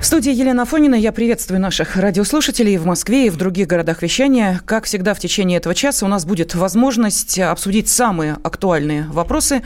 В студии Елена Фонина. Я приветствую наших радиослушателей в Москве и в других городах вещания. Как всегда, в течение этого часа у нас будет возможность обсудить самые актуальные вопросы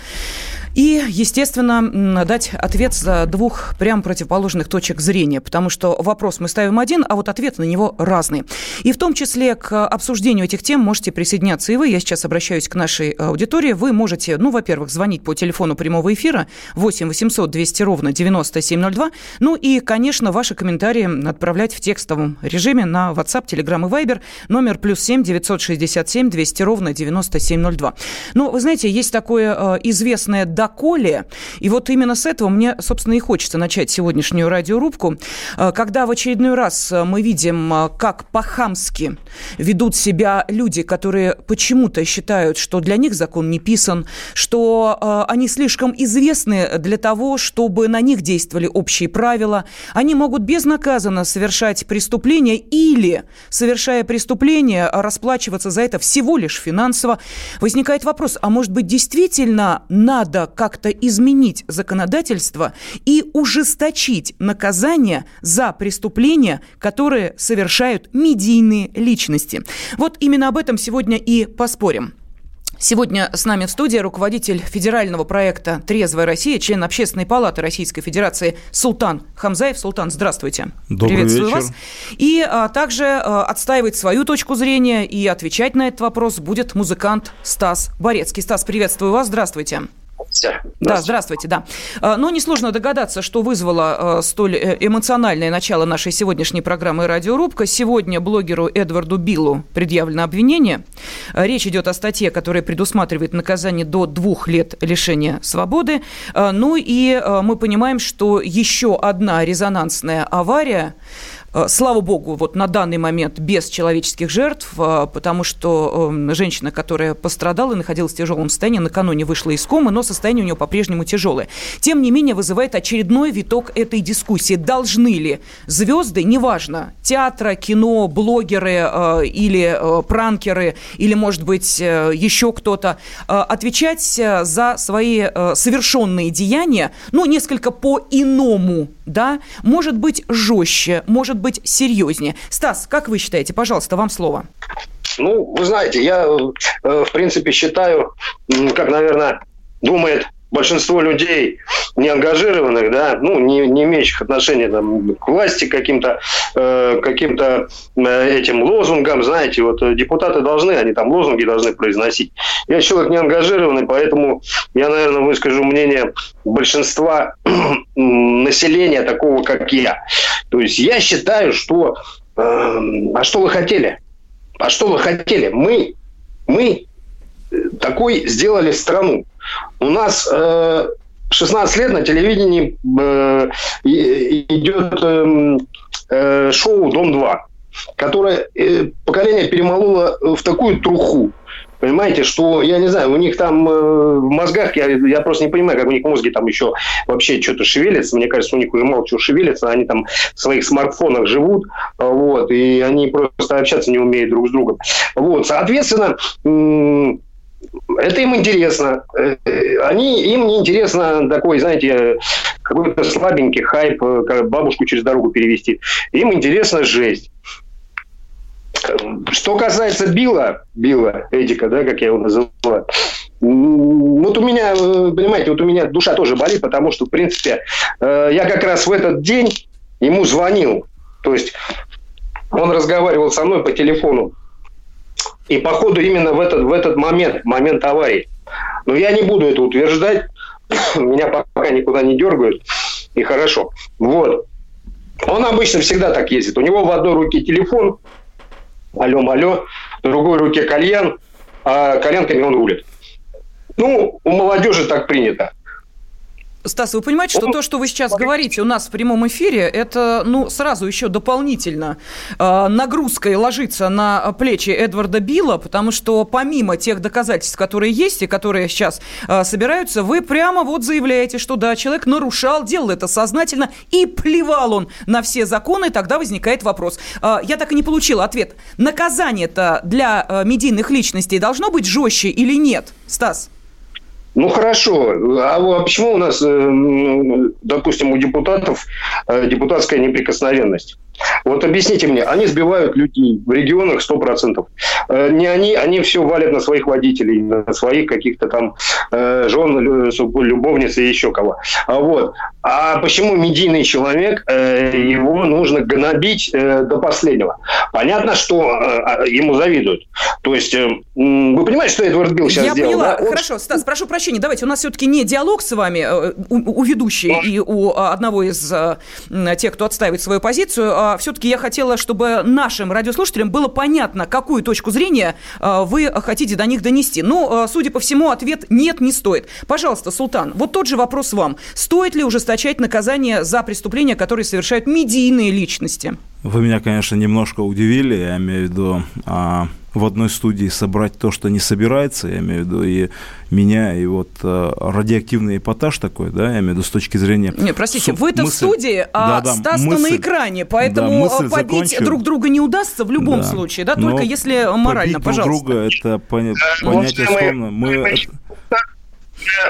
и, естественно, дать ответ за двух прям противоположных точек зрения, потому что вопрос мы ставим один, а вот ответ на него разный. И в том числе к обсуждению этих тем можете присоединяться и вы. Я сейчас обращаюсь к нашей аудитории. Вы можете, ну, во-первых, звонить по телефону прямого эфира 8 800 200 ровно 9702. Ну и, конечно, ваши комментарии отправлять в текстовом режиме на WhatsApp, Telegram и Viber номер плюс 7 967 200 ровно 9702. Ну, вы знаете, есть такое э, известное доколе. И вот именно с этого мне, собственно, и хочется начать сегодняшнюю радиорубку. Э, когда в очередной раз э, мы видим, э, как по-хамски ведут себя люди, которые почему-то считают, что для них закон не писан, что они слишком известны для того, чтобы на них действовали общие правила. Они могут безнаказанно совершать преступления или, совершая преступление, расплачиваться за это всего лишь финансово. Возникает вопрос, а может быть действительно надо как-то изменить законодательство и ужесточить наказание за преступления, которые совершают медийные личности. Вот именно об этом сегодня и поспорим. Сегодня с нами в студии руководитель федерального проекта «Трезвая Россия», член Общественной палаты Российской Федерации Султан Хамзаев. Султан, здравствуйте. Добрый Приветствую вечер. вас. И а, также а, отстаивать свою точку зрения и отвечать на этот вопрос будет музыкант Стас Борецкий. Стас, приветствую вас. Здравствуйте. Да, здравствуйте, да. А, Но несложно догадаться, что вызвало а, столь э, эмоциональное начало нашей сегодняшней программы «Радиорубка». Сегодня блогеру Эдварду Биллу предъявлено обвинение. А, Речь идет о статье, которая предусматривает наказание до двух лет лишения свободы. Ну и мы понимаем, что еще одна резонансная авария Слава богу, вот на данный момент без человеческих жертв, э, потому что э, женщина, которая пострадала и находилась в тяжелом состоянии, накануне вышла из комы, но состояние у нее по-прежнему тяжелое. Тем не менее, вызывает очередной виток этой дискуссии. Должны ли звезды, неважно, театра, кино, блогеры или пранкеры, или, может быть, еще кто-то, отвечать за свои совершенные деяния, ну, несколько по-иному, да, может быть, жестче, может быть серьезнее. Стас, как вы считаете? Пожалуйста, вам слово. Ну, вы знаете, я, э, в принципе, считаю, как, наверное, думает большинство людей неангажированных, да, ну, не, не имеющих отношения там, к власти каким-то, э, каким-то э, этим лозунгам, знаете, вот э, депутаты должны, они там лозунги должны произносить. Я человек неангажированный, поэтому я, наверное, выскажу мнение большинства населения такого, как я. То есть я считаю, что... Э, а что вы хотели? А что вы хотели? Мы, мы такой сделали страну. У нас э, 16 лет на телевидении э, идет э, э, шоу «Дом-2», которое э, поколение перемололо в такую труху, Понимаете, что, я не знаю, у них там э, в мозгах, я, я просто не понимаю, как у них мозги там еще вообще что-то шевелятся. Мне кажется, у них уже мало чего шевелится. Они там в своих смартфонах живут, вот, и они просто общаться не умеют друг с другом. Вот, соответственно, это им интересно. Они, им не интересно такой, знаете, какой-то слабенький хайп, как бабушку через дорогу перевести. Им интересна жесть. Что касается Билла, Билла Эдика, да, как я его называю, вот у меня, понимаете, вот у меня душа тоже болит, потому что, в принципе, я как раз в этот день ему звонил. То есть он разговаривал со мной по телефону. И, походу, именно в этот, в этот момент, момент аварии. Но я не буду это утверждать. Меня пока никуда не дергают. И хорошо. Вот. Он обычно всегда так ездит. У него в одной руке телефон, алло, алло, в другой руке кальян, а коленками он рулит. Ну, у молодежи так принято. Стас, вы понимаете, что то, что вы сейчас говорите у нас в прямом эфире, это, ну, сразу еще дополнительно э, нагрузкой ложится на плечи Эдварда Билла, потому что помимо тех доказательств, которые есть и которые сейчас э, собираются, вы прямо вот заявляете, что да, человек нарушал, делал это сознательно и плевал он на все законы, тогда возникает вопрос. Э, я так и не получила ответ. Наказание-то для э, медийных личностей должно быть жестче или нет, Стас? Ну хорошо, а почему у нас, э, допустим, у депутатов э, депутатская неприкосновенность? Вот объясните мне, они сбивают людей в регионах 100%. Э, не они, они все валят на своих водителей, на своих каких-то там э, жен, любовниц и еще кого. А, вот. а почему медийный человек, э, его нужно гнобить до последнего? Понятно, что а, ему завидуют. То есть, вы понимаете, что Эдвард Билл сейчас Я сделал? поняла. Да? Хорошо, Стас, прошу прощения, давайте, у нас все-таки не диалог с вами, у, у ведущей и у одного из тех, кто отстаивает свою позицию, а все-таки я хотела, чтобы нашим радиослушателям было понятно, какую точку зрения а, вы хотите до них донести. Но, а, судя по всему, ответ «нет, не стоит». Пожалуйста, Султан, вот тот же вопрос вам. Стоит ли ужесточать наказание за преступления, которые совершают медийные личности? Вы меня, конечно, немножко удивили, я имею в виду а, в одной студии собрать то, что не собирается, я имею в виду и меня, и вот а, радиоактивный эпатаж такой, да, я имею в виду с точки зрения... Не, простите, вы-то мысль... в студии, а да, да, Стас-то на экране, поэтому да, побить закончу. друг друга не удастся в любом да. случае, да, только Но если морально, побить пожалуйста. друг друга, это поня... понятие условно. Мы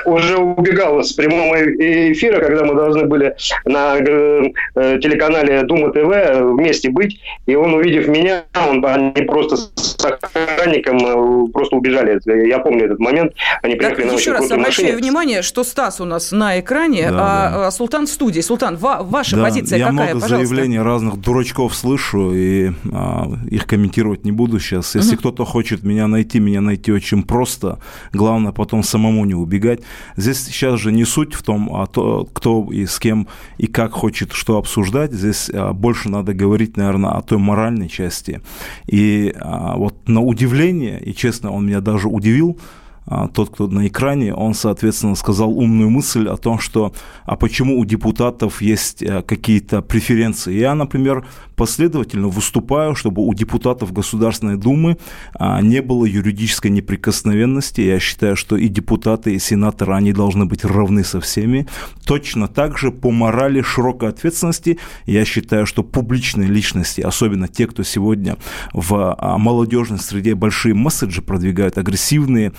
уже убегал с прямого эфира, когда мы должны были на э, э, телеканале Дума ТВ вместе быть, и он, увидев меня, он, они просто с охранником э, просто убежали. Я помню этот момент. Они приехали так, на еще раз обращаю внимание, что Стас у нас на экране, да, а, да. Султан в студии. Султан, ва- ваша да, позиция я какая, много пожалуйста? заявлений разных дурачков слышу, и а, их комментировать не буду сейчас. Если угу. кто-то хочет меня найти, меня найти очень просто. Главное потом самому не убегать убегать. Здесь сейчас же не суть в том, а то, кто и с кем и как хочет что обсуждать. Здесь а, больше надо говорить, наверное, о той моральной части. И а, вот на удивление, и честно, он меня даже удивил, тот, кто на экране, он, соответственно, сказал умную мысль о том, что а почему у депутатов есть э, какие-то преференции. Я, например, последовательно выступаю, чтобы у депутатов Государственной Думы а, не было юридической неприкосновенности. Я считаю, что и депутаты, и сенаторы, они должны быть равны со всеми. Точно так же по морали широкой ответственности я считаю, что публичные личности, особенно те, кто сегодня в а, молодежной среде большие месседжи продвигают, агрессивные,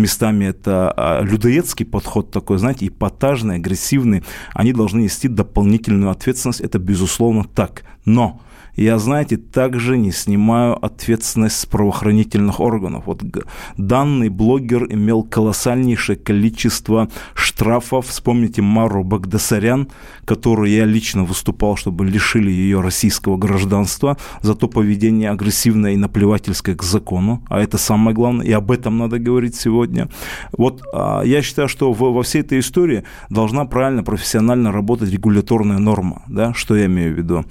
местами это а, людоедский подход такой, знаете, эпатажный, агрессивный, они должны нести дополнительную ответственность, это безусловно так. Но я, знаете, также не снимаю ответственность с правоохранительных органов. Вот данный блогер имел колоссальнейшее количество штрафов. Вспомните Мару Багдасарян, которую я лично выступал, чтобы лишили ее российского гражданства за то поведение агрессивное и наплевательское к закону. А это самое главное, и об этом надо говорить сегодня. Вот а, я считаю, что во всей этой истории должна правильно, профессионально работать регуляторная норма. Да? Что я имею в виду?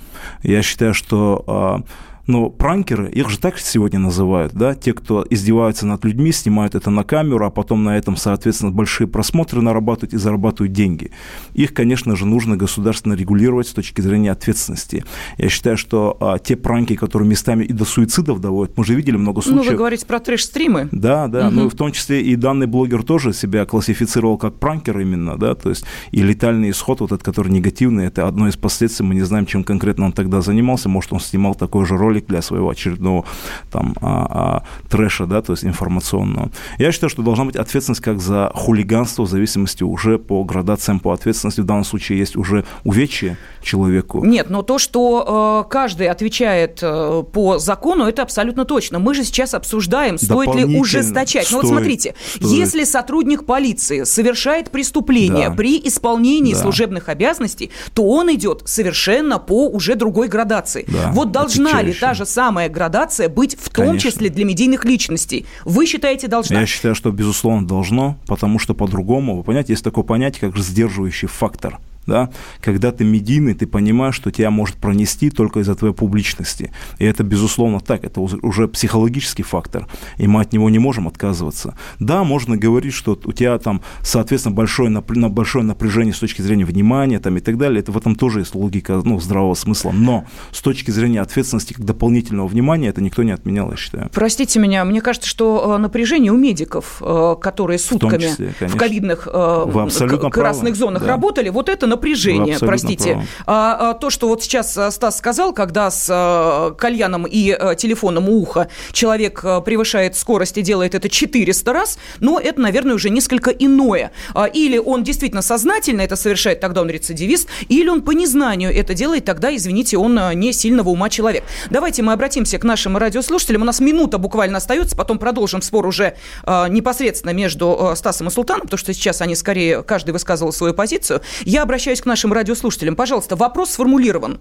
Я считаю, что что а, но пранкеры, их же так сегодня называют, да, те, кто издеваются над людьми, снимают это на камеру, а потом на этом, соответственно, большие просмотры нарабатывают и зарабатывают деньги. Их, конечно же, нужно государственно регулировать с точки зрения ответственности. Я считаю, что а, те пранки, которые местами и до суицидов доводят, мы же видели много случаев. Ну, вы говорите про трэш-стримы. Да, да, угу. ну, в том числе и данный блогер тоже себя классифицировал как пранкер именно, да, то есть и летальный исход, вот этот, который негативный, это одно из последствий, мы не знаем, чем конкретно он тогда занимался, может, он снимал такой же ролик, ролик для своего очередного там а, а, трэша, да, то есть информационного. Я считаю, что должна быть ответственность как за хулиганство в зависимости уже по градациям по ответственности. В данном случае есть уже увечье человеку. Нет, но то, что э, каждый отвечает э, по закону, это абсолютно точно. Мы же сейчас обсуждаем, стоит ли ужесточать. Стоит, ну вот смотрите, стоит. если сотрудник полиции совершает преступление да. при исполнении да. служебных обязанностей, то он идет совершенно по уже другой градации. Да. Вот должна ли та же самая градация быть в том Конечно. числе для медийных личностей? Вы считаете, должна? Я считаю, что, безусловно, должно, потому что по-другому, вы понимаете, есть такое понятие, как сдерживающий фактор. Да, когда ты медийный, ты понимаешь, что тебя может пронести только из-за твоей публичности. И это, безусловно, так, это уже психологический фактор, и мы от него не можем отказываться. Да, можно говорить, что у тебя там, соответственно, большое, напр- большое напряжение с точки зрения внимания там, и так далее, это в этом тоже есть логика ну, здравого смысла, но с точки зрения ответственности как дополнительного внимания это никто не отменял, я считаю. Простите меня, мне кажется, что э, напряжение у медиков, э, которые сутками в, числе, в ковидных э, красных зонах да. работали, вот это напряжение, простите. А, а то, что вот сейчас э, Стас сказал, когда с а, кальяном и а, телефоном у уха человек а, превышает скорость и делает это 400 раз, но это, наверное, уже несколько иное. А, или он действительно сознательно это совершает, тогда он рецидивист, или он по незнанию это делает, тогда, извините, он не сильного ума человек. Давайте мы обратимся к нашим радиослушателям. У нас минута буквально остается, потом продолжим спор уже а, непосредственно между а, Стасом и Султаном, потому что сейчас они скорее, каждый высказывал свою позицию. Я обращаюсь к нашим радиослушателям. Пожалуйста, вопрос сформулирован.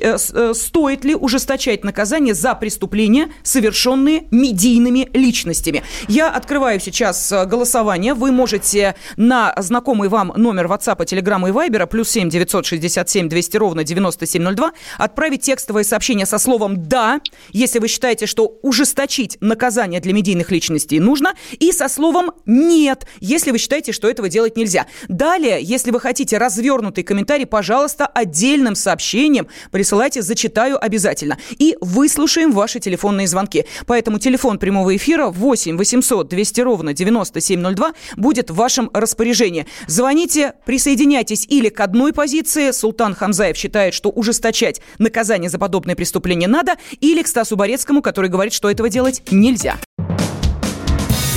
Э, э, стоит ли ужесточать наказание за преступления, совершенные медийными личностями? Я открываю сейчас э, голосование. Вы можете на знакомый вам номер WhatsApp, Telegram и Viber плюс 7 967 200 ровно 9702 отправить текстовое сообщение со словом «да», если вы считаете, что ужесточить наказание для медийных личностей нужно, и со словом «нет», если вы считаете, что этого делать нельзя. Далее, если вы хотите развернутый комментарий, пожалуйста, отдельным сообщением присылайте, зачитаю обязательно. И выслушаем ваши телефонные звонки. Поэтому телефон прямого эфира 8 800 200 ровно 9702 будет в вашем распоряжении. Звоните, присоединяйтесь или к одной позиции. Султан Хамзаев считает, что ужесточать наказание за подобные преступления надо, или к Стасу Борецкому, который говорит, что этого делать нельзя.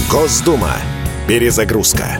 Госдума. Перезагрузка.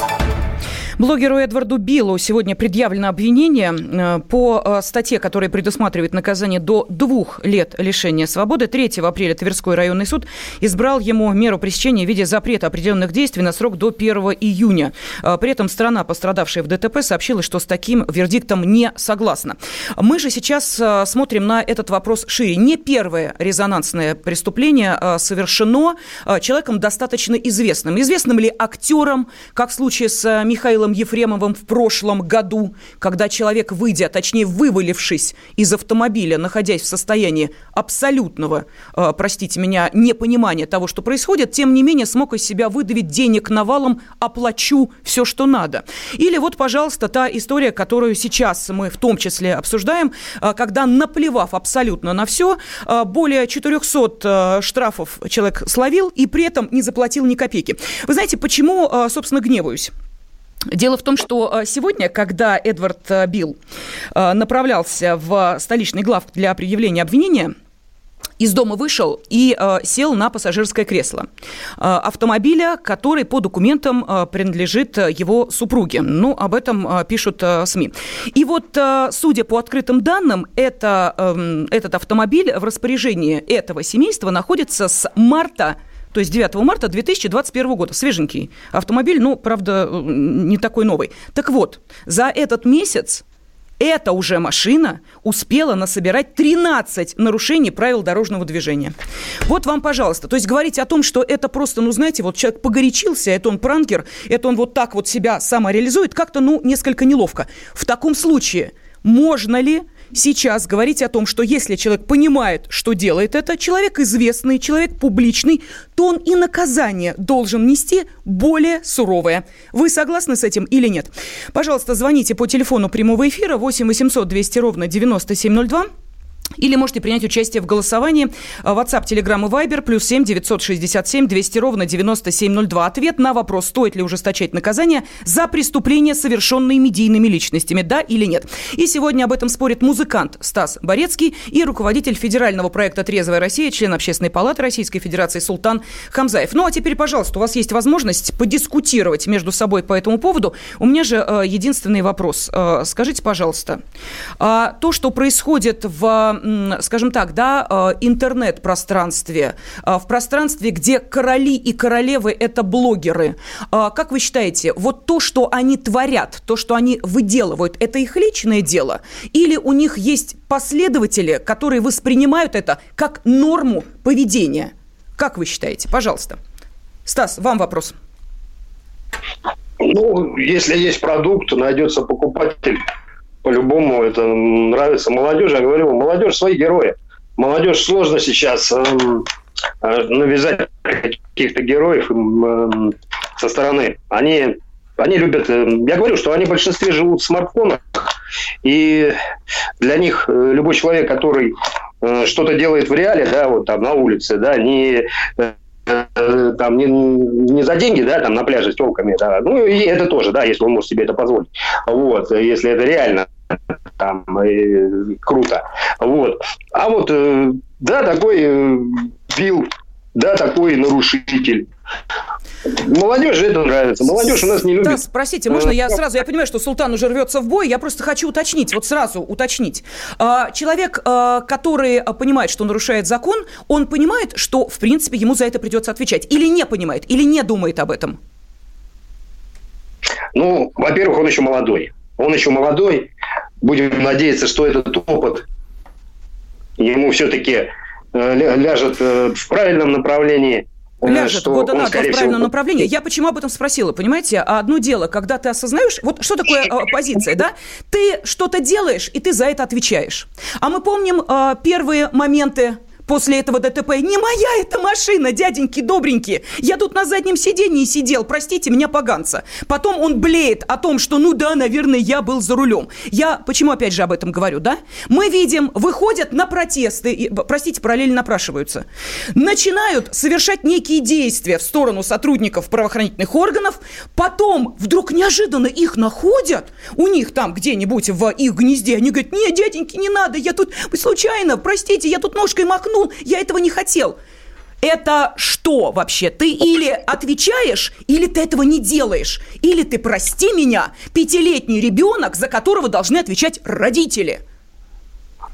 Блогеру Эдварду Биллу сегодня предъявлено обвинение э, по э, статье, которая предусматривает наказание до двух лет лишения свободы. 3 апреля Тверской районный суд избрал ему меру пресечения в виде запрета определенных действий на срок до 1 июня. Э, при этом страна, пострадавшая в ДТП, сообщила, что с таким вердиктом не согласна. Мы же сейчас смотрим на этот вопрос шире. Не первое резонансное преступление совершено человеком достаточно известным. Известным ли актером, как в случае с Михаилом Михаилом Ефремовым в прошлом году, когда человек, выйдя, точнее вывалившись из автомобиля, находясь в состоянии абсолютного, э, простите меня, непонимания того, что происходит, тем не менее смог из себя выдавить денег навалом, оплачу все, что надо. Или вот, пожалуйста, та история, которую сейчас мы в том числе обсуждаем, э, когда, наплевав абсолютно на все, э, более 400 э, штрафов человек словил и при этом не заплатил ни копейки. Вы знаете, почему, э, собственно, гневаюсь? Дело в том, что э, сегодня, когда Эдвард э, Билл э, направлялся в столичный глав для предъявления обвинения, из дома вышел и сел на пассажирское кресло автомобиля, который по документам принадлежит его супруге. Ну, об этом пишут СМИ. И вот, судя по открытым данным, это, э, этот автомобиль в распоряжении этого семейства находится с марта то есть 9 марта 2021 года. Свеженький автомобиль, ну, правда, не такой новый. Так вот, за этот месяц эта уже машина успела насобирать 13 нарушений правил дорожного движения. Вот вам, пожалуйста. То есть говорить о том, что это просто, ну, знаете, вот человек погорячился, это он пранкер, это он вот так вот себя самореализует, как-то, ну, несколько неловко. В таком случае можно ли сейчас говорить о том, что если человек понимает, что делает это, человек известный, человек публичный, то он и наказание должен нести более суровое. Вы согласны с этим или нет? Пожалуйста, звоните по телефону прямого эфира 8 800 200 ровно 9702. Или можете принять участие в голосовании. WhatsApp, Telegram и Viber, плюс 7 967 200 ровно 9702. Ответ на вопрос, стоит ли ужесточать наказание за преступления, совершенные медийными личностями, да или нет. И сегодня об этом спорит музыкант Стас Борецкий и руководитель федерального проекта «Трезвая Россия», член Общественной палаты Российской Федерации Султан Хамзаев. Ну а теперь, пожалуйста, у вас есть возможность подискутировать между собой по этому поводу. У меня же э, единственный вопрос. Э, скажите, пожалуйста, э, то, что происходит в скажем так, да, э, интернет-пространстве, э, в пространстве, где короли и королевы – это блогеры. Э, как вы считаете, вот то, что они творят, то, что они выделывают, это их личное дело? Или у них есть последователи, которые воспринимают это как норму поведения? Как вы считаете? Пожалуйста. Стас, вам вопрос. Ну, если есть продукт, найдется покупатель по-любому это нравится молодежи. Я говорю, молодежь свои герои. Молодежь сложно сейчас эм, э, навязать каких-то героев э, со стороны. Они, они любят... Я говорю, что они в большинстве живут в смартфонах, и для них э, любой человек, который э, что-то делает в реале, да, вот там на улице, да, не там не, не за деньги, да, там на пляже с телками, да, ну и это тоже, да, если он может себе это позволить, вот, если это реально там и, круто, вот, а вот, э, да, такой э, Билл, да, такой нарушитель, Молодежь это нравится. Молодежь у нас не любит. Да, спросите, можно я сразу, я понимаю, что Султан уже рвется в бой, я просто хочу уточнить, вот сразу уточнить. А, человек, который понимает, что нарушает закон, он понимает, что, в принципе, ему за это придется отвечать. Или не понимает, или не думает об этом? Ну, во-первых, он еще молодой. Он еще молодой. Будем надеяться, что этот опыт ему все-таки э, ляжет э, в правильном направлении – ляжет что года на два в правильном направлении. Я почему об этом спросила, понимаете? Одно дело, когда ты осознаешь, вот что такое э, позиция, да? Ты что-то делаешь, и ты за это отвечаешь. А мы помним э, первые моменты после этого ДТП. Не моя эта машина, дяденьки добренькие. Я тут на заднем сидении сидел, простите меня, поганца. Потом он блеет о том, что ну да, наверное, я был за рулем. Я почему опять же об этом говорю, да? Мы видим, выходят на протесты, и, простите, параллельно напрашиваются, начинают совершать некие действия в сторону сотрудников правоохранительных органов, потом вдруг неожиданно их находят, у них там где-нибудь в их гнезде, они говорят, нет, дяденьки, не надо, я тут случайно, простите, я тут ножкой махнул, ну, я этого не хотел. Это что вообще? Ты или отвечаешь, или ты этого не делаешь. Или ты, прости меня, пятилетний ребенок, за которого должны отвечать родители –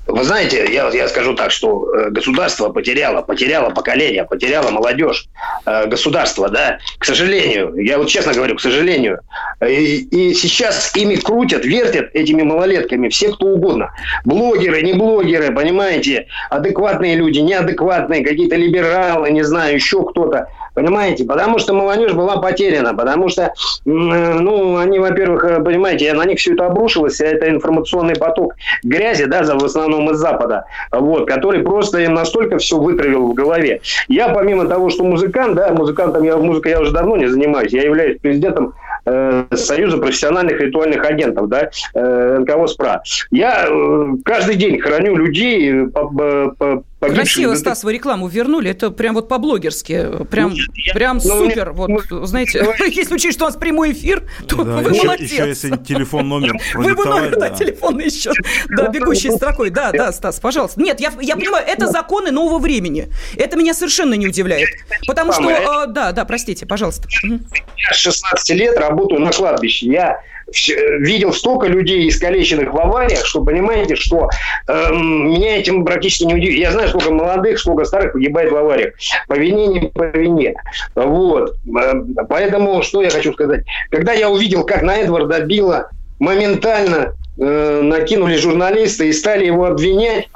вы знаете, я, я скажу так, что э, государство потеряло, потеряло поколение, потеряло молодежь. Э, государство, да, к сожалению, я вот честно говорю, к сожалению. И, и сейчас ими крутят, вертят этими малолетками все кто угодно. Блогеры, не блогеры, понимаете, адекватные люди, неадекватные, какие-то либералы, не знаю, еще кто-то. Понимаете? Потому что молодежь была потеряна. Потому что, ну, они, во-первых, э, понимаете, на них все это обрушилось. Это информационный поток грязи, да, в основном из Запада. Вот, который просто им настолько все вытравил в голове. Я, помимо того, что музыкант, да, музыкантом я, музыкой я уже давно не занимаюсь. Я являюсь президентом э, Союза профессиональных ритуальных агентов, да, э, НКО СПРА. Я э, каждый день храню людей э, по, по, Погибших... Красиво, Стас, вы рекламу вернули. Это прям вот по-блогерски. Прям, Нет, я... прям ну, супер. Вот, ну, знаете, ну, если учесть, что у нас прямой эфир, то да, вы еще, молодец. Еще если телефон номер Вы бы номер, да, телефонный еще. Да, бегущей строкой. Да, да, Стас, пожалуйста. Нет, я, я понимаю, это законы нового времени. Это меня совершенно не удивляет. Потому что... Э, да, да, простите, пожалуйста. Я 16 лет работаю на кладбище. Я видел столько людей искалеченных в авариях, что понимаете, что э, меня этим практически не удивит. Я знаю, сколько молодых, сколько старых погибает в авариях. По вине, не по вине. Вот. Э, поэтому, что я хочу сказать. Когда я увидел, как на Эдварда Билла моментально э, накинули журналисты и стали его обвинять,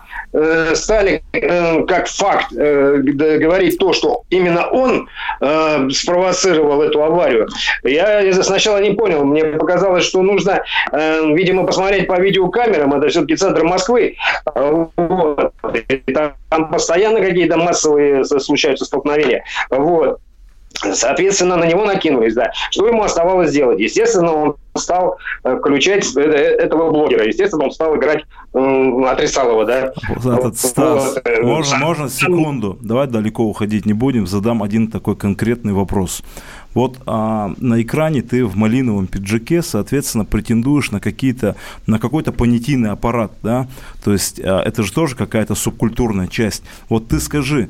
стали э, как факт э, говорить то, что именно он спровоцировал эту аварию. Я сначала не понял. Мне показалось, что нужно, видимо, посмотреть по видеокамерам. Это все-таки центр Москвы. Там постоянно какие-то массовые случаются столкновения. Вот. Соответственно, на него накинулись, да. Что ему оставалось делать? Естественно, он стал э, включать э, этого блогера. Естественно, он стал играть э, Атрисалова, да. Этот Стас, вот, можно, можно секунду? Давай далеко уходить не будем. Задам один такой конкретный вопрос. Вот а, на экране ты в малиновом пиджаке, соответственно, претендуешь на какие-то, на какой-то понятийный аппарат, да? То есть а, это же тоже какая-то субкультурная часть. Вот ты скажи,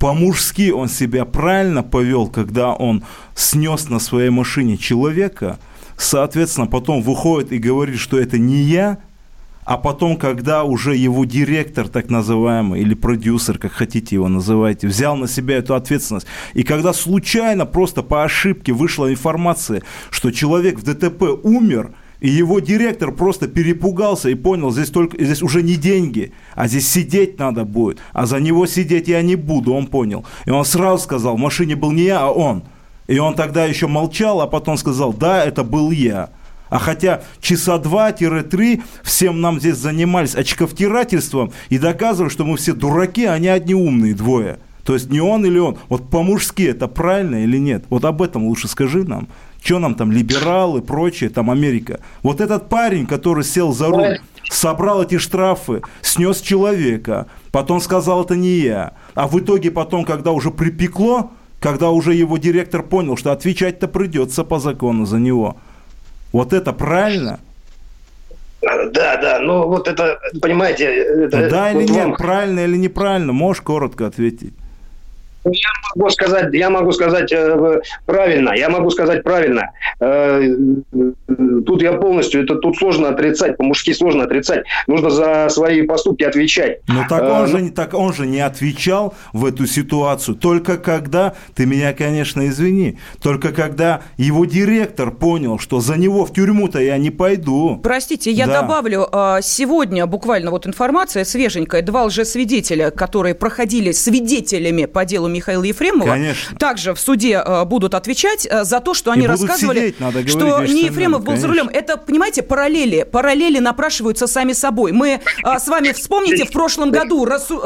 по-мужски он себя правильно повел, когда он снес на своей машине человека, соответственно, потом выходит и говорит, что это не я, а потом, когда уже его директор, так называемый, или продюсер, как хотите его называйте, взял на себя эту ответственность, и когда случайно, просто по ошибке вышла информация, что человек в ДТП умер – и его директор просто перепугался и понял, здесь, только, здесь уже не деньги, а здесь сидеть надо будет. А за него сидеть я не буду, он понял. И он сразу сказал, в машине был не я, а он. И он тогда еще молчал, а потом сказал, да, это был я. А хотя часа два-три всем нам здесь занимались очковтирательством и доказывали, что мы все дураки, а не одни умные двое. То есть не он или он. Вот по-мужски это правильно или нет? Вот об этом лучше скажи нам. Что нам там, либералы, прочее, там Америка. Вот этот парень, который сел за руль, собрал эти штрафы, снес человека, потом сказал, это не я. А в итоге потом, когда уже припекло, когда уже его директор понял, что отвечать-то придется по закону за него. Вот это правильно? Да, да, ну вот это, понимаете... Это, да вот или вам... нет, правильно или неправильно, можешь коротко ответить. Я могу сказать, я могу сказать э, правильно, я могу сказать правильно. Э, тут я полностью, это тут сложно отрицать, по-мужски сложно отрицать. Нужно за свои поступки отвечать. Но так он, э, же, не, так он же не отвечал в эту ситуацию. Только когда, ты меня, конечно, извини, только когда его директор понял, что за него в тюрьму-то я не пойду. Простите, я да. добавлю, а, сегодня буквально вот информация свеженькая, два лжесвидетеля, которые проходили свидетелями по делу Михаила Ефремова, Конечно. также в суде э, будут отвечать э, за то, что они рассказывали, сидеть, надо говорить, что не Ефремов был Конечно. за рулем. Это, понимаете, параллели. Параллели напрашиваются сами собой. Мы э, с вами, вспомните, в прошлом году рассу...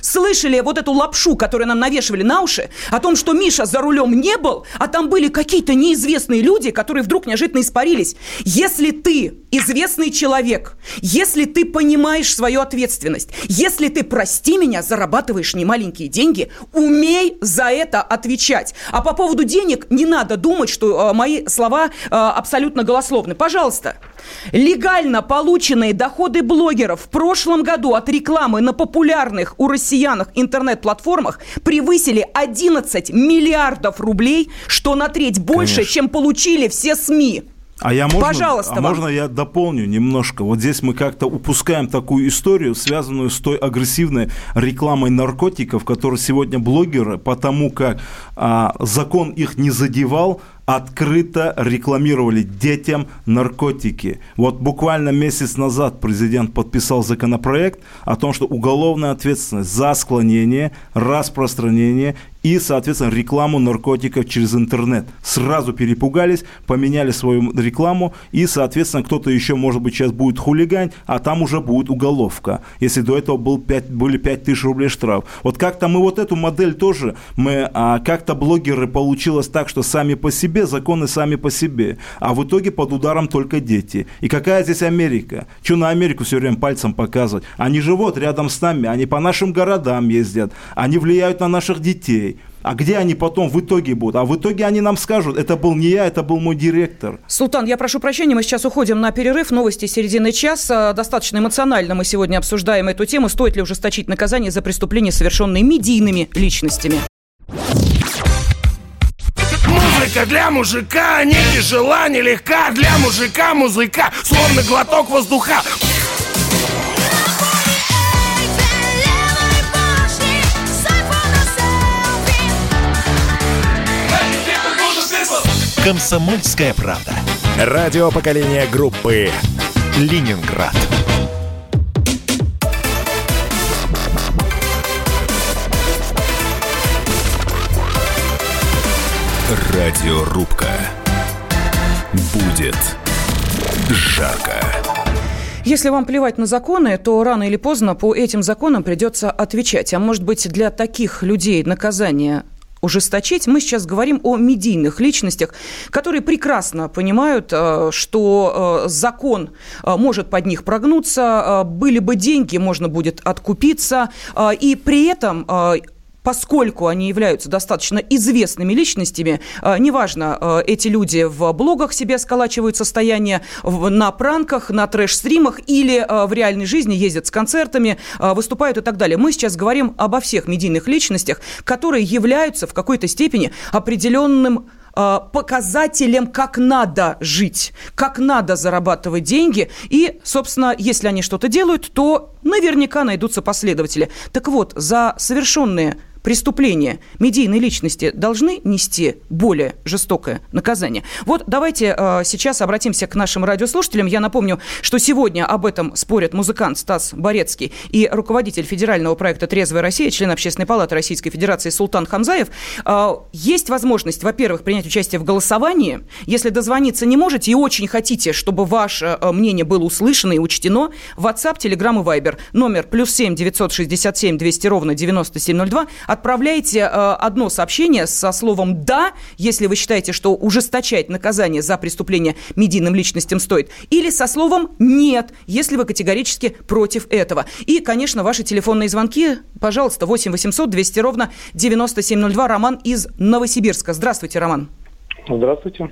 слышали вот эту лапшу, которую нам навешивали на уши, о том, что Миша за рулем не был, а там были какие-то неизвестные люди, которые вдруг неожиданно испарились. Если ты известный человек, если ты понимаешь свою ответственность, если ты, прости меня, зарабатываешь немаленькие деньги, умей умей за это отвечать. А по поводу денег не надо думать, что э, мои слова э, абсолютно голословны. Пожалуйста. Легально полученные доходы блогеров в прошлом году от рекламы на популярных у россиянах интернет-платформах превысили 11 миллиардов рублей, что на треть больше, Конечно. чем получили все СМИ. А я можно, Пожалуйста, а можно я дополню немножко? Вот здесь мы как-то упускаем такую историю, связанную с той агрессивной рекламой наркотиков, которую сегодня блогеры, потому как а, закон их не задевал, открыто рекламировали детям наркотики. Вот буквально месяц назад президент подписал законопроект о том, что уголовная ответственность за склонение, распространение и, соответственно, рекламу наркотиков через интернет. Сразу перепугались, поменяли свою рекламу, и, соответственно, кто-то еще, может быть, сейчас будет хулигань, а там уже будет уголовка. Если до этого был 5, были 5 тысяч рублей штраф. Вот как-то мы вот эту модель тоже, мы а, как-то блогеры получилось так, что сами по себе, законы сами по себе, а в итоге под ударом только дети. И какая здесь Америка? Что на Америку все время пальцем показывать? Они живут рядом с нами, они по нашим городам ездят, они влияют на наших детей. А где они потом в итоге будут? А в итоге они нам скажут, это был не я, это был мой директор. Султан, я прошу прощения, мы сейчас уходим на перерыв. Новости середины часа. Достаточно эмоционально мы сегодня обсуждаем эту тему. Стоит ли ужесточить наказание за преступления, совершенные медийными личностями? Музыка для мужика не тяжела, не легка Для мужика музыка, словно глоток воздуха «Комсомольская правда». Радио поколения группы «Ленинград». Радиорубка. Будет жарко. Если вам плевать на законы, то рано или поздно по этим законам придется отвечать. А может быть, для таких людей наказание ужесточить. Мы сейчас говорим о медийных личностях, которые прекрасно понимают, э, что э, закон э, может под них прогнуться, были бы деньги, можно будет откупиться, и при этом поскольку они являются достаточно известными личностями, э, неважно, э, эти люди в блогах себе сколачивают состояние, на пранках, на трэш-стримах или э, в реальной жизни ездят с концертами, выступают и так далее. Мы сейчас говорим обо всех медийных личностях, которые являются в какой-то степени определенным показателем, как надо жить, как надо зарабатывать деньги. И, собственно, если они что-то делают, то наверняка найдутся последователи. Так вот, за совершенные преступления медийной личности должны нести более жестокое наказание. Вот давайте э, сейчас обратимся к нашим радиослушателям. Я напомню, что сегодня об этом спорят музыкант Стас Борецкий и руководитель федерального проекта «Трезвая Россия», член Общественной палаты Российской Федерации Султан Хамзаев. Э, есть возможность, во-первых, принять участие в голосовании. Если дозвониться не можете и очень хотите, чтобы ваше э, мнение было услышано и учтено, WhatsApp, Telegram и Viber. Номер плюс семь девятьсот шестьдесят семь двести ровно девяносто семь ноль два отправляйте э, одно сообщение со словом «да», если вы считаете, что ужесточать наказание за преступление медийным личностям стоит, или со словом «нет», если вы категорически против этого. И, конечно, ваши телефонные звонки, пожалуйста, 8 800 200 ровно 9702. Роман из Новосибирска. Здравствуйте, Роман. Здравствуйте.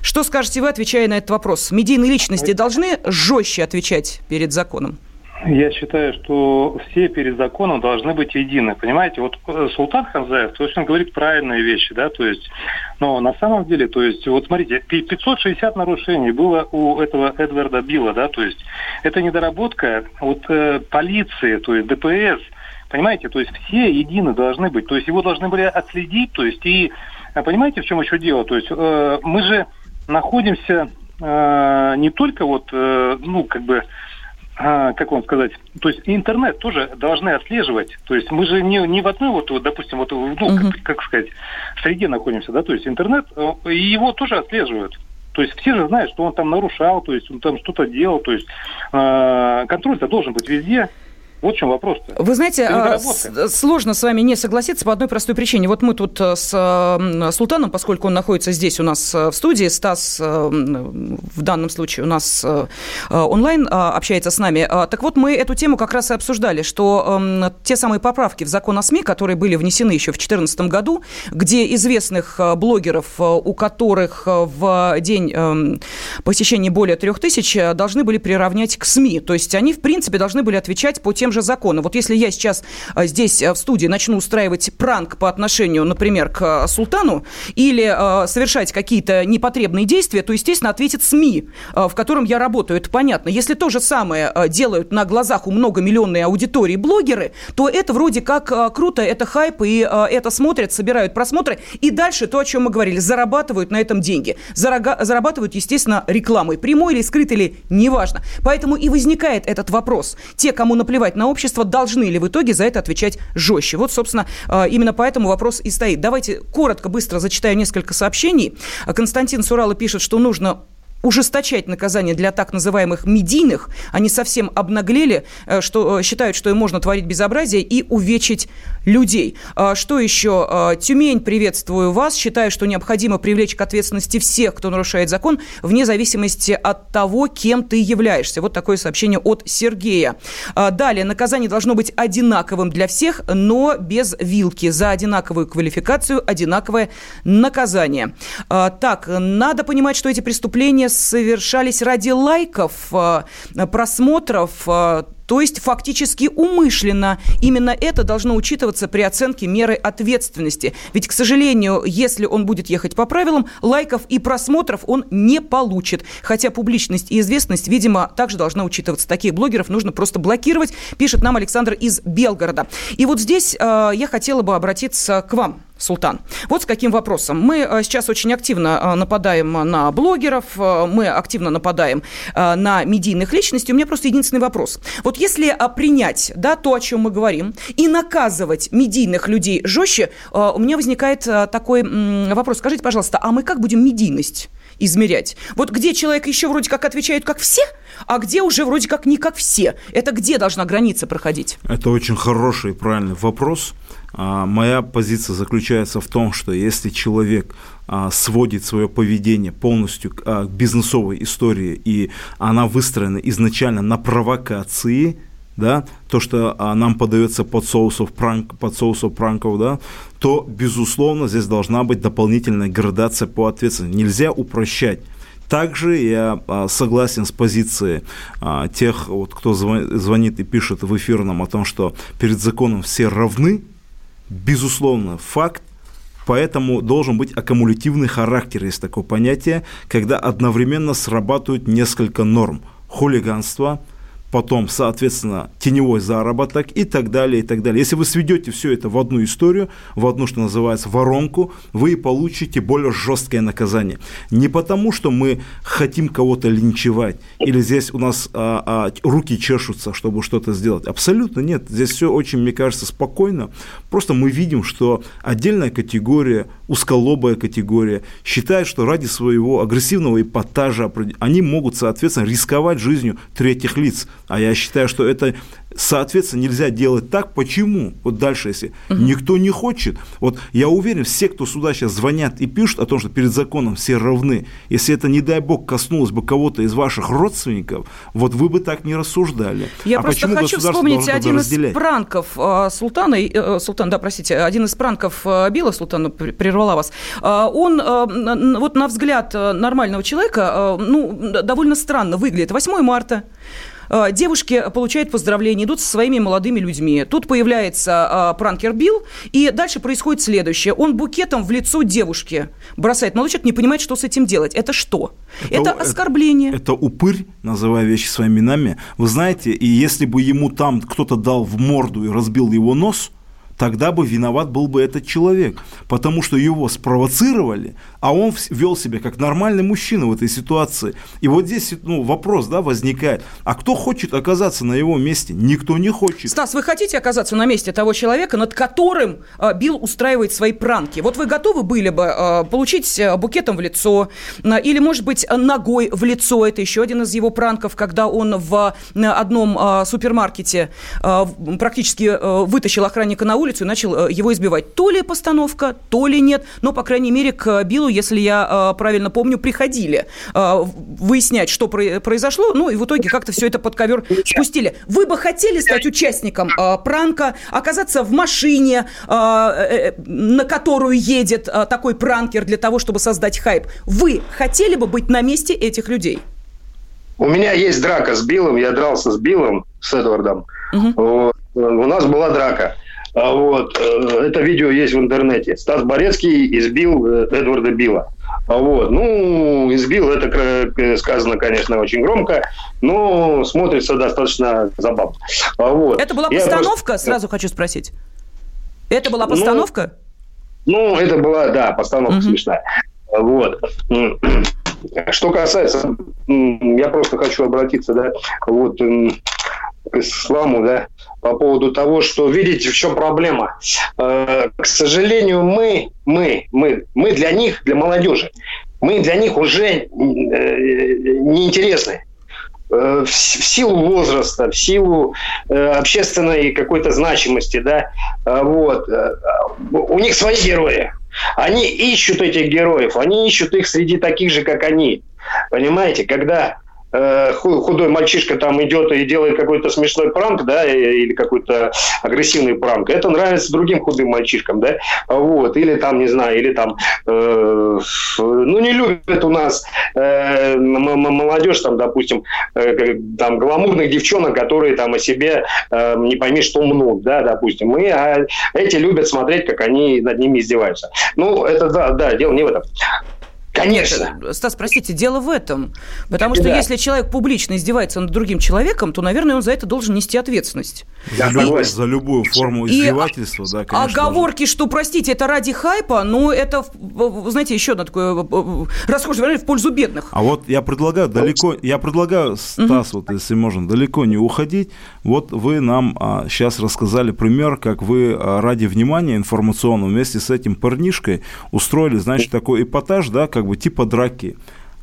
Что скажете вы, отвечая на этот вопрос? Медийные личности должны жестче отвечать перед законом? Я считаю, что все перед законом должны быть едины. Понимаете, вот э, Султан Ханзаев, то есть он говорит правильные вещи, да, то есть, но на самом деле, то есть, вот смотрите, 560 нарушений было у этого Эдварда Билла, да, то есть, это недоработка вот э, полиции, то есть ДПС, понимаете, то есть все едины должны быть, то есть его должны были отследить, то есть, и э, понимаете, в чем еще дело, то есть, э, мы же находимся э, не только вот, э, ну, как бы, как вам сказать, то есть интернет тоже должны отслеживать. То есть мы же не, не в одной вот, допустим, вот, ну, uh-huh. как, как сказать, среде находимся, да, то есть интернет, э, и его тоже отслеживают. То есть все же знают, что он там нарушал, то есть он там что-то делал, то есть э, контроль-то должен быть везде. Вот в чем вопрос. -то. Вы знаете, а, сложно с вами не согласиться по одной простой причине. Вот мы тут э, с Султаном, поскольку он находится здесь у нас э, в студии, Стас э, в данном случае у нас онлайн общается с нами. Так вот, мы эту тему как раз и обсуждали, что те самые поправки в закон о СМИ, которые были внесены еще в 2014 году, где известных блогеров, у которых в день посещения более трех тысяч, должны были приравнять к СМИ. То есть они, в принципе, должны были отвечать по тем тем же законам. Вот если я сейчас э, здесь э, в студии начну устраивать пранк по отношению, например, к э, султану или совершать какие-то непотребные действия, то, естественно, ответит СМИ, в котором я работаю. Это понятно. Если то же самое делают на глазах у многомиллионной аудитории блогеры, то это вроде как круто, это хайп, и это смотрят, собирают просмотры. И дальше то, о чем мы говорили, зарабатывают на этом деньги. Зарабатывают, естественно, рекламой. Прямой или скрытой или неважно. Поэтому и возникает этот вопрос. Те, кому наплевать на общество, должны ли в итоге за это отвечать жестче? Вот, собственно, а, именно поэтому вопрос и стоит. Давайте коротко, быстро зачитаю несколько сообщений. Константин Сурала пишет, что нужно ужесточать наказание для так называемых медийных. Они совсем обнаглели, э, что э, считают, что им можно творить безобразие и увечить людей. А, что еще? А, Тюмень, приветствую вас. Считаю, что необходимо привлечь к ответственности всех, кто нарушает закон, вне зависимости от того, кем ты являешься. Вот такое сообщение от Сергея. А, далее. Наказание должно быть одинаковым для всех, но без вилки. За одинаковую квалификацию одинаковое наказание. Так, надо понимать, что эти преступления совершались ради лайков, э, просмотров, э, то есть фактически умышленно. Именно это должно учитываться при оценке меры ответственности. Ведь, к сожалению, если он будет ехать по правилам, лайков и просмотров он не получит. Хотя публичность и известность, видимо, также должна учитываться. Таких блогеров нужно просто блокировать, пишет нам Александр из Белгорода. И вот здесь э, я хотела бы обратиться к вам. Султан. Вот с каким вопросом. Мы э, сейчас очень активно э, нападаем на блогеров, э, мы активно нападаем на медийных личностей. У меня просто единственный вопрос. Вот если принять да, то, о чем мы говорим, и наказывать медийных людей жестче, у меня возникает такой вопрос. Скажите, пожалуйста, а мы как будем медийность? измерять. Вот где человек еще вроде как отвечает, как все, а где уже вроде как не как все? Это где должна граница проходить? Это очень хороший и правильный вопрос. А, моя позиция заключается в том, что если человек а, сводит свое поведение полностью к бизнесовой истории, и она выстроена изначально на провокации, да, то, что а, нам подается под соусов, пранк, под соусов пранков, да, то, безусловно, здесь должна быть дополнительная градация по ответственности. Нельзя упрощать. Также я а, согласен с позицией а, тех, вот, кто звонит и пишет в эфир нам о том, что перед законом все равны. Безусловно, факт. Поэтому должен быть аккумулятивный характер, есть такое понятие, когда одновременно срабатывают несколько норм. Хулиганство – потом, соответственно, теневой заработок и так далее, и так далее. Если вы сведете все это в одну историю, в одну, что называется, воронку, вы получите более жесткое наказание. Не потому, что мы хотим кого-то линчевать, или здесь у нас а, а, руки чешутся, чтобы что-то сделать. Абсолютно нет. Здесь все очень, мне кажется, спокойно. Просто мы видим, что отдельная категория, узколобая категория, считает, что ради своего агрессивного эпатажа они могут, соответственно, рисковать жизнью третьих лиц. А я считаю, что это Соответственно, нельзя делать так. Почему? Вот дальше, если угу. никто не хочет. Вот я уверен, все, кто сюда сейчас звонят и пишут о том, что перед законом все равны, если это, не дай бог, коснулось бы кого-то из ваших родственников, вот вы бы так не рассуждали. Я а просто хочу вспомнить один из пранков э, Султана, э, Султан, да, простите, один из пранков э, Билла Султана прервала вас. Он, вот на взгляд нормального человека, ну, довольно странно выглядит. 8 марта. Э, девушки получают поздравления, идут со своими молодыми людьми. Тут появляется э, пранкер Билл, и дальше происходит следующее. Он букетом в лицо девушки бросает. Молодой человек не понимает, что с этим делать. Это что? Это, это оскорбление. Это, это упырь, называя вещи своими именами. Вы знаете, и если бы ему там кто-то дал в морду и разбил его нос – тогда бы виноват был бы этот человек, потому что его спровоцировали, а он вел себя как нормальный мужчина в этой ситуации. И вот здесь ну, вопрос да, возникает, а кто хочет оказаться на его месте? Никто не хочет. Стас, вы хотите оказаться на месте того человека, над которым э, Билл устраивает свои пранки? Вот вы готовы были бы э, получить э, букетом в лицо э, или, может быть, ногой в лицо? Это еще один из его пранков, когда он в одном э, супермаркете э, практически э, вытащил охранника на улицу и начал э, его избивать. То ли постановка, то ли нет, но, по крайней мере, к Биллу, если я э, правильно помню, приходили э, выяснять, что произошло, ну и в итоге как-то все это под ковер спустили. Вы бы хотели стать участником пранка, оказаться в машине, на которую едет такой пранкер для того, чтобы создать хайп? Вы хотели бы быть на месте этих людей? У меня есть драка с Биллом, я дрался с Биллом, с Эдвардом. Угу. У нас была драка. А вот, э, это видео есть в интернете. Стас Борецкий избил э, Эдварда Билла. А вот, ну, избил, это э, сказано, конечно, очень громко, но смотрится достаточно забавно. А вот. Это была постановка, просто... сразу хочу спросить. Это была ну, постановка? Ну, ну это была, да, постановка угу. смешная. Вот. Что касается, я просто хочу обратиться, да, вот к исламу, да, по поводу того, что видите, в чем проблема. Э, к сожалению, мы, мы, мы, мы для них, для молодежи, мы для них уже э, неинтересны э, в силу возраста, в силу общественной какой-то значимости, да, вот, у них свои герои. Они ищут этих героев, они ищут их среди таких же, как они. Понимаете, когда худой мальчишка там идет и делает какой-то смешной пранк, да, или какой-то агрессивный пранк, это нравится другим худым мальчишкам, да, вот, или там, не знаю, или там, э, ну, не любят у нас э, молодежь, там, допустим, э, там, гламурных девчонок, которые там о себе э, не пойми, что мнут, да, допустим, мы, а эти любят смотреть, как они над ними издеваются. Ну, это, да, да, дело не в этом. Конечно. Нет, Стас, простите, дело в этом. Потому что да. если человек публично издевается над другим человеком, то, наверное, он за это должен нести ответственность. За, и, любую, за любую форму издевательства, и, да, конечно. Оговорки, что, простите, это ради хайпа, но это, знаете, еще одно такое расхожее выражение в пользу бедных. А вот я предлагаю далеко, я предлагаю, Стас, угу. вот если можно, далеко не уходить. Вот вы нам а, сейчас рассказали пример, как вы а, ради внимания информационного вместе с этим парнишкой устроили, значит, такой эпатаж, да, как бы типа драки.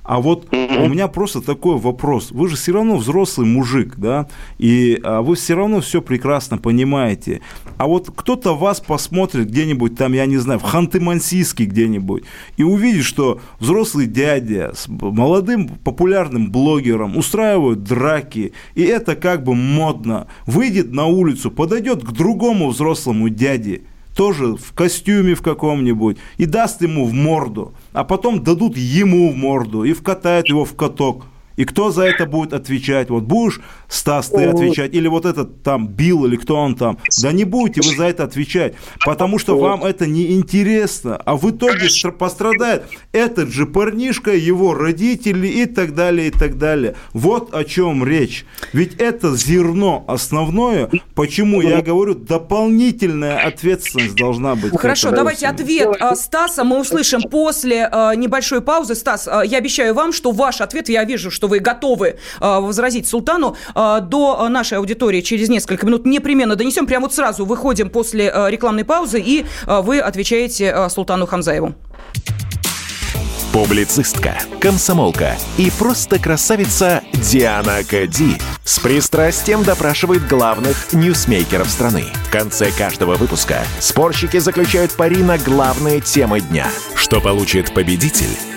А вот mm-hmm. у меня просто такой вопрос. Вы же все равно взрослый мужик, да, и а, вы все равно все прекрасно понимаете. А вот кто-то вас посмотрит где-нибудь там, я не знаю, в Ханты-Мансийске где-нибудь, и увидит, что взрослый дядя с молодым популярным блогером устраивают драки, и это как бы модно. Выйдет на улицу, подойдет к другому взрослому дяде, тоже в костюме в каком-нибудь, и даст ему в морду, а потом дадут ему в морду и вкатают его в каток – и кто за это будет отвечать? Вот будешь, Стас, ты отвечать? Или вот этот там Билл, или кто он там? Да не будете вы за это отвечать, потому что вам это не интересно. А в итоге пострадает этот же парнишка, его родители и так далее, и так далее. Вот о чем речь. Ведь это зерно основное, почему я говорю, дополнительная ответственность должна быть. Ну, хорошо, давайте ответ а, Стаса мы услышим после а, небольшой паузы. Стас, а, я обещаю вам, что ваш ответ, я вижу, что вы готовы э, возразить султану, э, до нашей аудитории через несколько минут непременно донесем. Прямо вот сразу выходим после э, рекламной паузы, и вы отвечаете султану Хамзаеву. Публицистка, комсомолка и просто красавица Диана Кади с пристрастием допрашивает главных ньюсмейкеров страны. В конце каждого выпуска спорщики заключают пари на главные темы дня. Что получит победитель?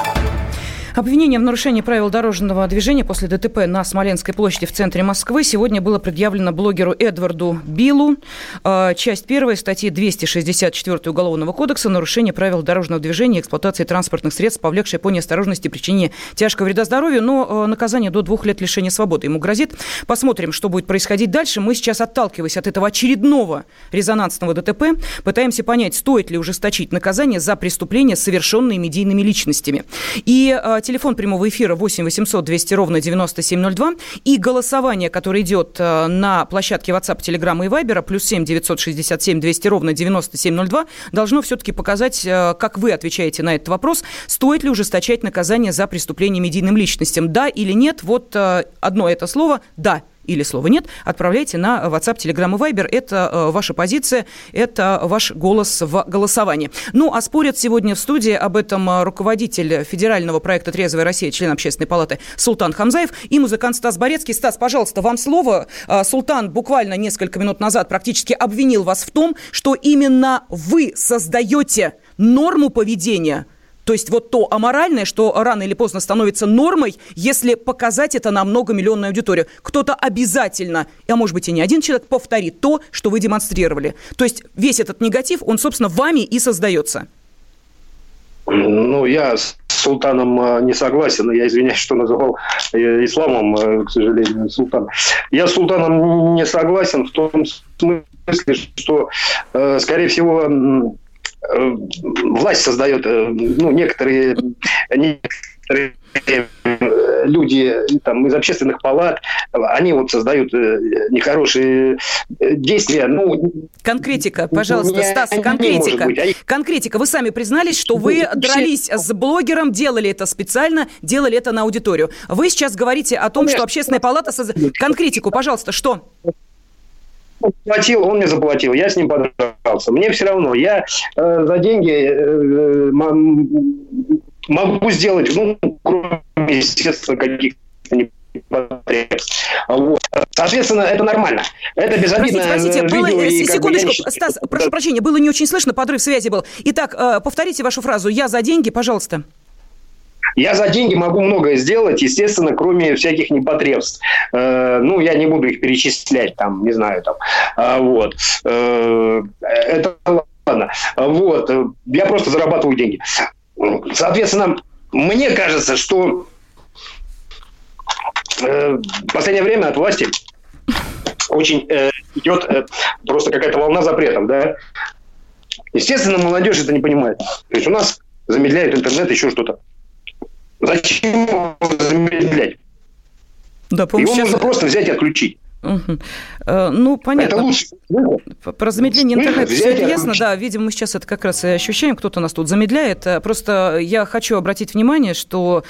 Обвинение в нарушении правил дорожного движения после ДТП на Смоленской площади в центре Москвы сегодня было предъявлено блогеру Эдварду Биллу. А, часть первой статьи 264 Уголовного кодекса «Нарушение правил дорожного движения и эксплуатации транспортных средств, повлекшее по неосторожности причине тяжкого вреда здоровью». Но а, наказание до двух лет лишения свободы ему грозит. Посмотрим, что будет происходить дальше. Мы сейчас, отталкиваясь от этого очередного резонансного ДТП, пытаемся понять, стоит ли ужесточить наказание за преступления, совершенные медийными личностями. И а, телефон прямого эфира 8 800 200 ровно 9702. И голосование, которое идет э, на площадке WhatsApp, Telegram и Viber, плюс 7 967 200 ровно 9702, должно все-таки показать, э, как вы отвечаете на этот вопрос, стоит ли ужесточать наказание за преступление медийным личностям. Да или нет? Вот э, одно это слово «да» или слова нет, отправляйте на WhatsApp, Telegram и Viber. Это э, ваша позиция, это ваш голос в голосовании. Ну, а спорят сегодня в студии об этом э, руководитель федерального проекта «Трезвая Россия», член Общественной палаты Султан Хамзаев и музыкант Стас Борецкий. Стас, пожалуйста, вам слово. Э, Султан буквально несколько минут назад практически обвинил вас в том, что именно вы создаете норму поведения – то есть вот то аморальное, что рано или поздно становится нормой, если показать это на многомиллионную аудиторию. Кто-то обязательно, а может быть и не один человек, повторит то, что вы демонстрировали. То есть весь этот негатив, он, собственно, вами и создается. Ну, я с султаном э, не согласен. Я извиняюсь, что называл э, исламом, э, к сожалению, султан. Я с султаном не согласен в том смысле, что, скорее всего, Э, власть создает, э, ну, некоторые, некоторые люди там, из общественных палат, они вот создают э, нехорошие действия. Ну, конкретика, пожалуйста, не, Стас, конкретика. Быть. Конкретика. Вы сами признались, что вы дрались с блогером, делали это специально, делали это на аудиторию. Вы сейчас говорите о том, что общественная палата... Соз... Конкретику, пожалуйста, что? Платил, он мне заплатил, я с ним подрался. Мне все равно, я э, за деньги э, могу сделать, ну, кроме, естественно, каких-то вот. Соответственно, это нормально. Это безобидно. Простите, простите, было, секундочку, Стас, прошу прощения, было не очень слышно, подрыв связи был. Итак, э, повторите вашу фразу «я за деньги», пожалуйста. Я за деньги могу многое сделать, естественно, кроме всяких непотребств. Э, ну, я не буду их перечислять, там, не знаю, там, э, вот. Э, это ладно. Вот. Я просто зарабатываю деньги. Соответственно, мне кажется, что э, в последнее время от власти очень э, идет э, просто какая-то волна запретов, да. Естественно, молодежь это не понимает. То есть у нас замедляет интернет, еще что-то. Зачем замедлять? Да, Его сейчас... можно просто взять и отключить. Угу. Ну, понятно. Это лучше. Про замедление интернета все ясно, да. Видимо, мы сейчас это как раз и ощущаем. Кто-то нас тут замедляет. Э, просто я хочу обратить внимание, что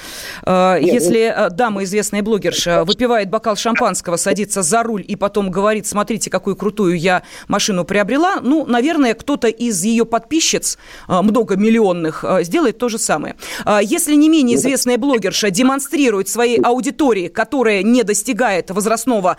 э, если ну... дама, известная блогерша, выпивает бокал шампанского, садится за руль и потом говорит, смотрите, какую крутую я машину приобрела, ну, наверное, кто-то из ее подписчиц, многомиллионных, сделает то же самое. Если не менее известная блогерша демонстрирует своей аудитории, которая не достигает возрастного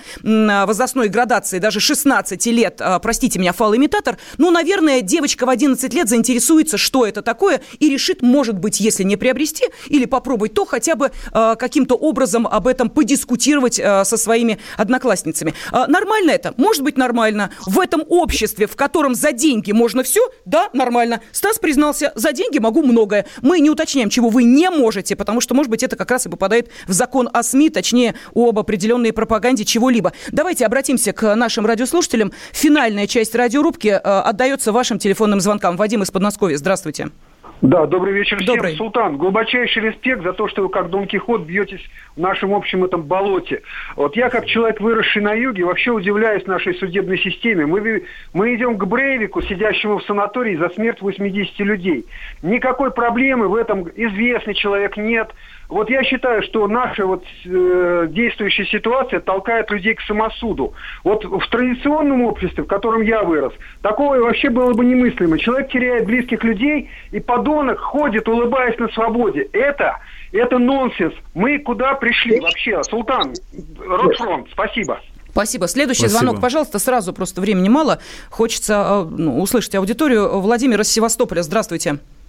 возрастной градации даже 16 лет, а, простите меня, фалоимитатор, ну, наверное, девочка в 11 лет заинтересуется, что это такое, и решит, может быть, если не приобрести или попробовать, то хотя бы а, каким-то образом об этом подискутировать со своими одноклассницами. Нормально это? Может быть, нормально. В этом обществе, в котором за деньги можно все, да, нормально. Стас признался, за деньги могу многое. Мы не уточняем, чего вы не можете, потому что, может быть, это как раз и попадает в закон о СМИ, точнее, об определенной пропаганде чего-либо. Давайте обратимся к нашим радиослушателям. Финальная часть радиорубки э, отдается вашим телефонным звонкам. Вадим из Подмосковья, здравствуйте. Да, добрый вечер всем. Добрый. Султан, глубочайший респект за то, что вы как Дон Кихот бьетесь в нашем общем этом болоте. Вот я, как человек, выросший на юге, вообще удивляюсь нашей судебной системе. Мы, мы идем к Брейвику, сидящему в санатории за смерть 80 людей. Никакой проблемы в этом известный человек нет. Вот я считаю, что наша вот э, действующая ситуация толкает людей к самосуду. Вот в традиционном обществе, в котором я вырос, такого вообще было бы немыслимо. Человек теряет близких людей, и подонок ходит, улыбаясь на свободе. Это, это нонсенс. Мы куда пришли вообще? Султан, Ротфронт, спасибо. Спасибо. Следующий Спасибо. звонок, пожалуйста, сразу, просто времени мало. Хочется э, ну, услышать аудиторию. Владимир из Севастополя, здравствуйте. Здравствуйте.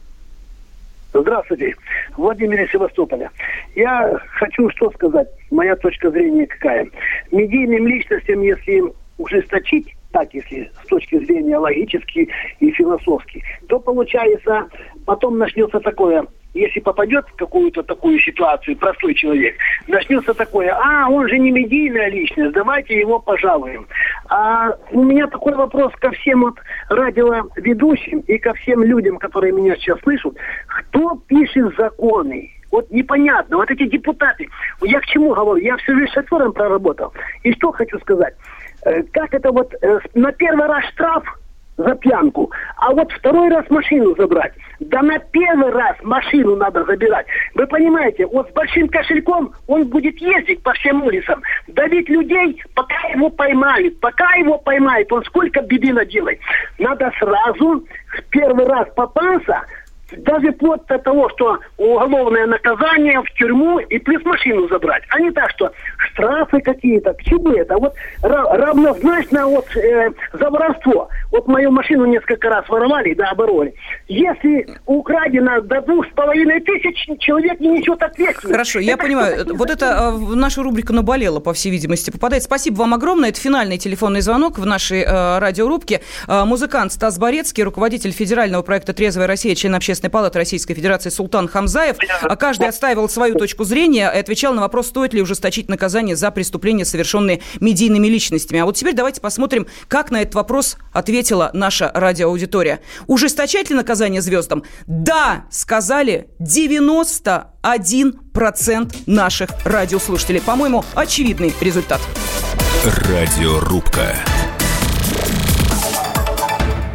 Владимир из Севастополя. Я хочу что сказать. Моя точка зрения какая. Медийным личностям, если ужесточить, так, если с точки зрения логически и философски, то получается, потом начнется такое если попадет в какую-то такую ситуацию простой человек, начнется такое, а, он же не медийная личность, давайте его пожалуем. А у меня такой вопрос ко всем вот радиоведущим и ко всем людям, которые меня сейчас слышат. Кто пишет законы? Вот непонятно, вот эти депутаты. Я к чему говорю? Я всю жизнь шофером проработал. И что хочу сказать? Э, как это вот э, на первый раз штраф за пьянку, а вот второй раз машину забрать. Да на первый раз машину надо забирать. Вы понимаете, вот с большим кошельком он будет ездить по всем улицам, давить людей, пока его поймают. Пока его поймают, он сколько беды наделает. Надо сразу первый раз попался, даже вплоть до того, что уголовное наказание в тюрьму и плюс машину забрать. А не так, что штрафы какие-то. К чему это? Вот равнозначно вот э, за воровство. Вот мою машину несколько раз воровали, да, обороли. Если украдено до двух с половиной тысяч, человек не несет ответственности. Хорошо, я это понимаю. Вот это э, наша рубрика «Наболела», по всей видимости, попадает. Спасибо вам огромное. Это финальный телефонный звонок в нашей э, радиорубке. Э, музыкант Стас Борецкий, руководитель федерального проекта «Трезвая Россия», член общественного Общественной палаты Российской Федерации Султан Хамзаев. А каждый отстаивал свою точку зрения и отвечал на вопрос, стоит ли ужесточить наказание за преступления, совершенные медийными личностями. А вот теперь давайте посмотрим, как на этот вопрос ответила наша радиоаудитория. Ужесточать ли наказание звездам? Да, сказали 91% наших радиослушателей. По-моему, очевидный результат. Радиорубка.